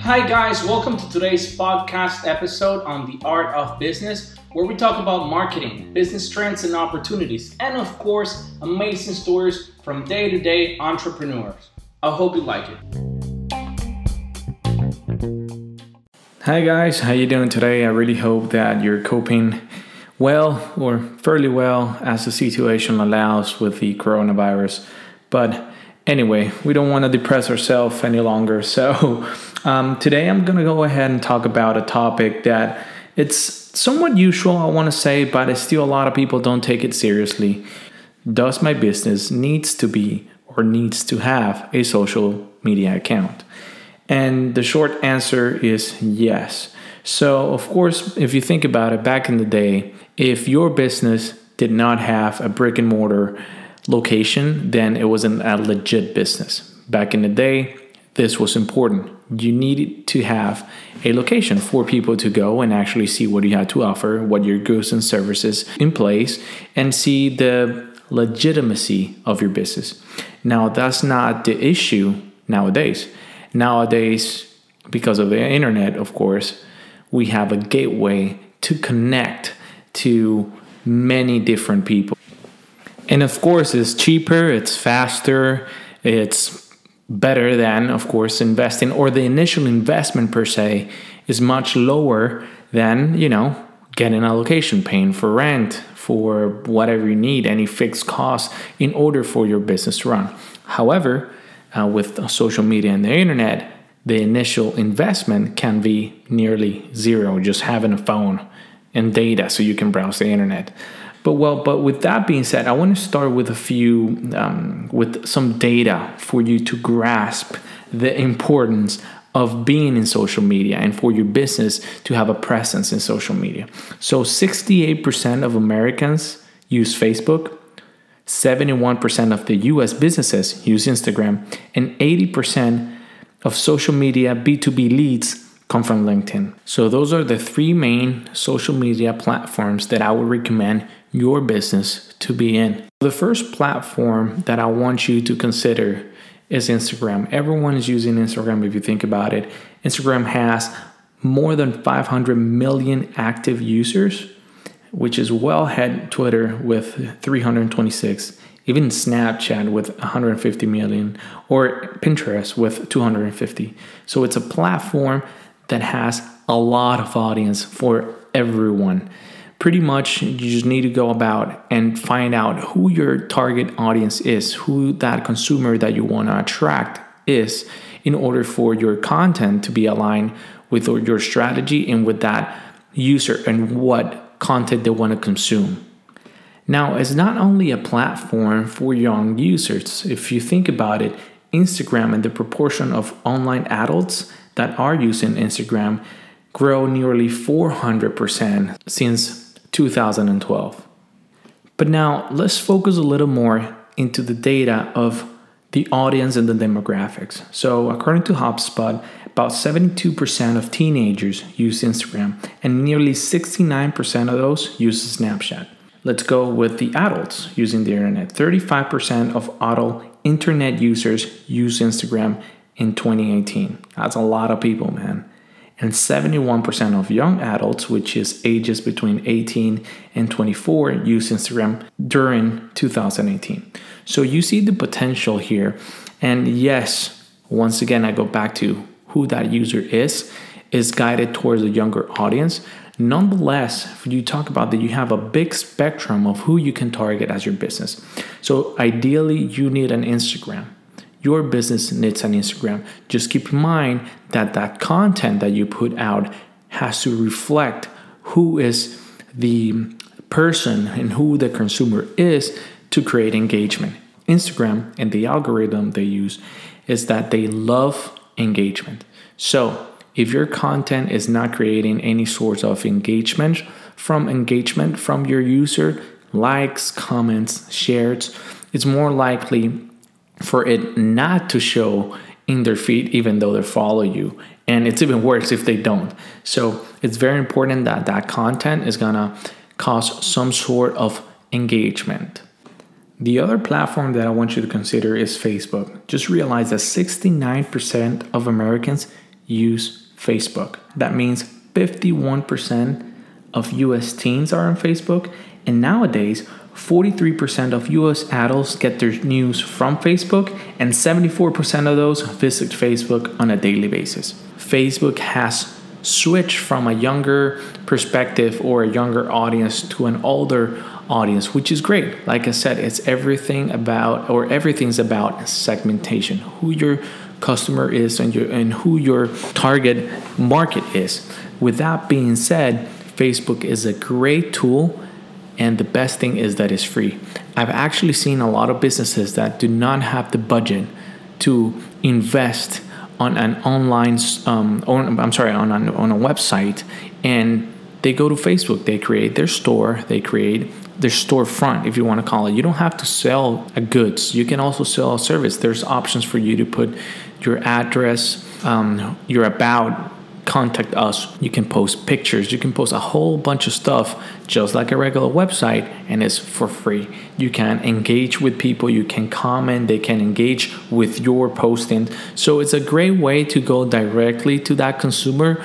Hi, guys, welcome to today's podcast episode on the art of business, where we talk about marketing, business trends and opportunities, and of course, amazing stories from day to day entrepreneurs. I hope you like it. Hi guys, how are you doing today? I really hope that you're coping well or fairly well as the situation allows with the coronavirus. But anyway, we don't want to depress ourselves any longer. So um, today I'm going to go ahead and talk about a topic that it's somewhat usual, I want to say, but still a lot of people don't take it seriously. Does my business needs to be or needs to have a social media account? And the short answer is yes. So, of course, if you think about it, back in the day, if your business did not have a brick and mortar location, then it wasn't a legit business. Back in the day, this was important. You needed to have a location for people to go and actually see what you had to offer, what your goods and services in place, and see the legitimacy of your business. Now, that's not the issue nowadays. Nowadays, because of the internet, of course, we have a gateway to connect to many different people. And of course, it's cheaper, it's faster, it's better than, of course, investing, or the initial investment per se is much lower than, you know, getting a location, paying for rent, for whatever you need, any fixed costs in order for your business to run. However, uh, with social media and the internet, the initial investment can be nearly zero, just having a phone and data so you can browse the internet. But well, but with that being said, I want to start with a few, um, with some data for you to grasp the importance of being in social media and for your business to have a presence in social media. So 68% of Americans use Facebook, 71% of the US businesses use Instagram, and 80% of social media B2B leads come from LinkedIn. So those are the three main social media platforms that I would recommend your business to be in. The first platform that I want you to consider is Instagram. Everyone is using Instagram if you think about it. Instagram has more than 500 million active users, which is well ahead Twitter with 326, even Snapchat with 150 million, or Pinterest with 250. So it's a platform that has a lot of audience for everyone pretty much you just need to go about and find out who your target audience is, who that consumer that you want to attract is, in order for your content to be aligned with your strategy and with that user and what content they want to consume. Now, it's not only a platform for young users. If you think about it, Instagram and the proportion of online adults that are using Instagram grow nearly 400% since 2012. But now let's focus a little more into the data of the audience and the demographics. So, according to HubSpot, about 72% of teenagers use Instagram, and nearly 69% of those use Snapchat. Let's go with the adults using the internet. 35% of adult internet users use Instagram in 2018. That's a lot of people, man and 71% of young adults, which is ages between 18 and 24, use Instagram during 2018. So you see the potential here. And yes, once again, I go back to who that user is, is guided towards a younger audience. Nonetheless, you talk about that you have a big spectrum of who you can target as your business. So ideally, you need an Instagram your business needs an Instagram. Just keep in mind that that content that you put out has to reflect who is the person and who the consumer is to create engagement. Instagram and the algorithm they use is that they love engagement. So, if your content is not creating any sort of engagement from engagement from your user, likes, comments, shares, it's more likely for it not to show in their feed even though they follow you and it's even worse if they don't so it's very important that that content is gonna cause some sort of engagement The other platform that I want you to consider is Facebook. Just realize that 69% of Americans use Facebook. That means 51% of US teens are on Facebook, and nowadays, 43% of US adults get their news from Facebook, and 74% of those visit Facebook on a daily basis. Facebook has switched from a younger perspective or a younger audience to an older audience, which is great. Like I said, it's everything about, or everything's about segmentation, who your customer is and, your, and who your target market is. With that being said, Facebook is a great tool, and the best thing is that it's free. I've actually seen a lot of businesses that do not have the budget to invest on an online, um, on, I'm sorry, on, on a website, and they go to Facebook, they create their store, they create their storefront, if you want to call it. You don't have to sell a goods. You can also sell a service. There's options for you to put your address, um, your about, contact us. You can post pictures. You can post a whole bunch of stuff just like a regular website, and it's for free. You can engage with people. You can comment. They can engage with your posting. So it's a great way to go directly to that consumer.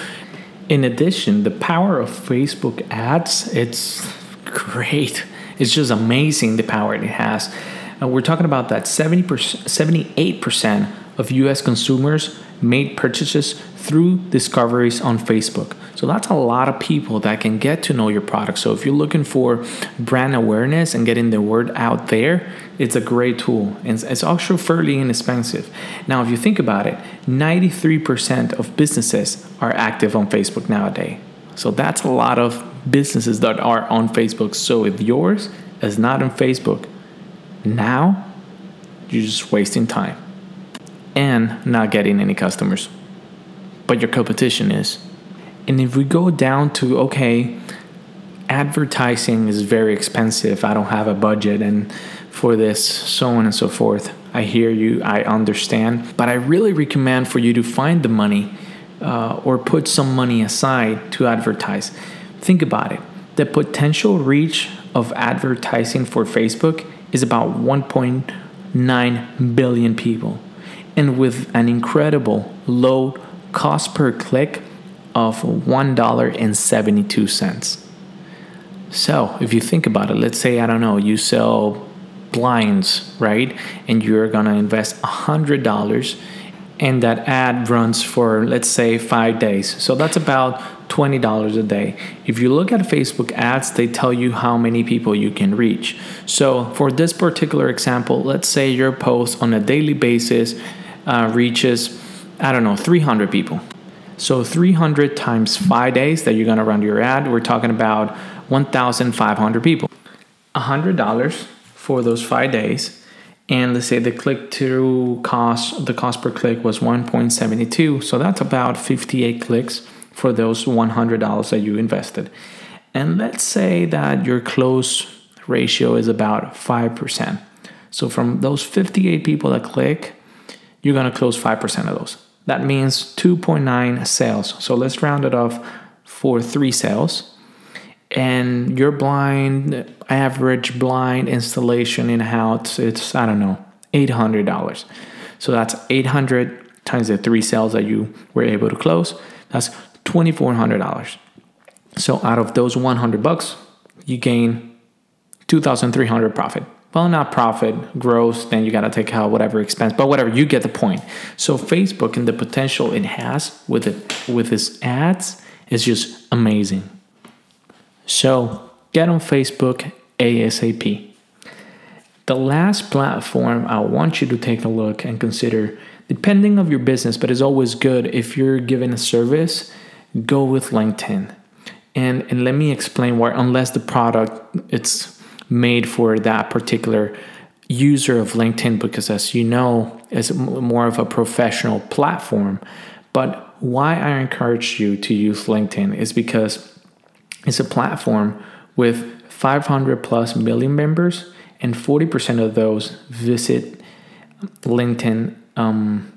In addition, the power of Facebook ads, it's great. It's just amazing the power it has. And we're talking about that 70%, 78% of US consumers made purchases through discoveries on Facebook. So that's a lot of people that can get to know your product. So if you're looking for brand awareness and getting the word out there, it's a great tool. And it's also fairly inexpensive. Now, if you think about it, 93% of businesses are active on Facebook nowadays. So that's a lot of businesses that are on Facebook. So if yours is not on Facebook, now you're just wasting time and not getting any customers. But your competition is. And if we go down to, okay, advertising is very expensive, I don't have a budget, and for this, so on and so forth. I hear you, I understand, but I really recommend for you to find the money uh, or put some money aside to advertise. Think about it. The potential reach of advertising for Facebook is about 1.9 billion people and with an incredible low cost per click of $1.72. So, if you think about it, let's say, I don't know, you sell blinds, right? And you're gonna invest $100 and that ad runs for, let's say, five days. So, that's about $20 a day. If you look at Facebook ads, they tell you how many people you can reach. So, for this particular example, let's say your post on a daily basis uh, reaches, I don't know, 300 people. So 300 times five days that you're going to run your ad, we're talking about 1,500 people. $100 for those five days. And let's say the click through cost, the cost per click was 1.72. So that's about 58 clicks for those $100 that you invested. And let's say that your close ratio is about 5%. So from those 58 people that click, you're going to close 5% of those. That means 2.9 sales. So let's round it off for three sales. And your blind, average blind installation in house, it's, I don't know, $800. So that's 800 times the three sales that you were able to close. That's $2,400. So out of those 100 bucks, you gain 2,300 profit well not profit gross then you got to take out whatever expense but whatever you get the point. So facebook and the potential it has with it with its ads is just amazing. So get on facebook asap the last platform i want you to take a look and consider depending of your business but it's always good if you're giving a service go with linkedin. And and let me explain why unless the product it's made for that particular user of LinkedIn because, as you know, it's more of a professional platform. But why I encourage you to use LinkedIn is because it's a platform with 500 plus million members, and 40% of those visit LinkedIn. Um,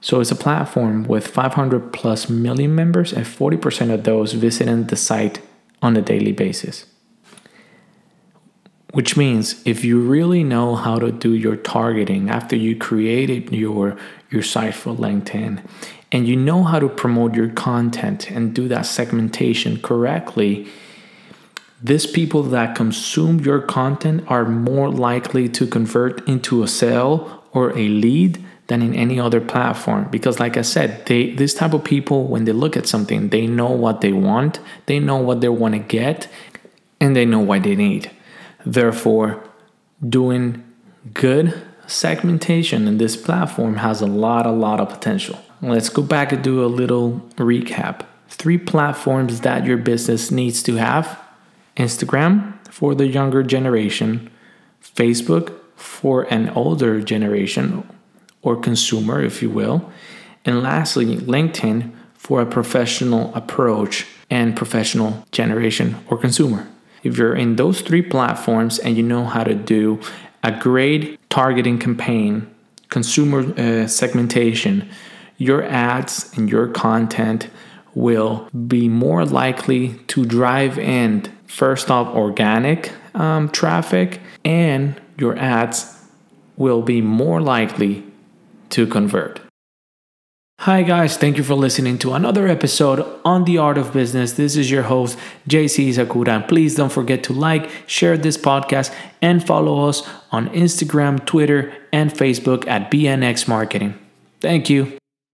so it's a platform with 500 plus million members, and 40% of those visiting the site on a daily basis Which means if you really know how to do your targeting after you created your your site for LinkedIn and you know how to promote your content and do that segmentation correctly, these people that consume your content are more likely to convert into a sale or a lead than in any other platform. Because like i said they this type of people when they look at something they know what they want they know what they want to get and they know what they need therefore doing good segmentation in this platform has a lot a lot of potential let's go back and do a little recap three platforms that your business needs to have instagram for the younger generation facebook for an older generation or consumer, if you will. And lastly, LinkedIn for a professional approach and professional generation or consumer. If you're in those three platforms and you know how to do a great targeting campaign, consumer uh, segmentation, your ads and your content will be more likely to drive in first off organic um, traffic and your ads will be more likely to convert. Hi, guys, thank you for listening to another episode on the art of business. This is your host, JC Sakura. And please don't forget to like, share this podcast, and follow us on Instagram, Twitter, and Facebook at BNX Marketing. Thank you.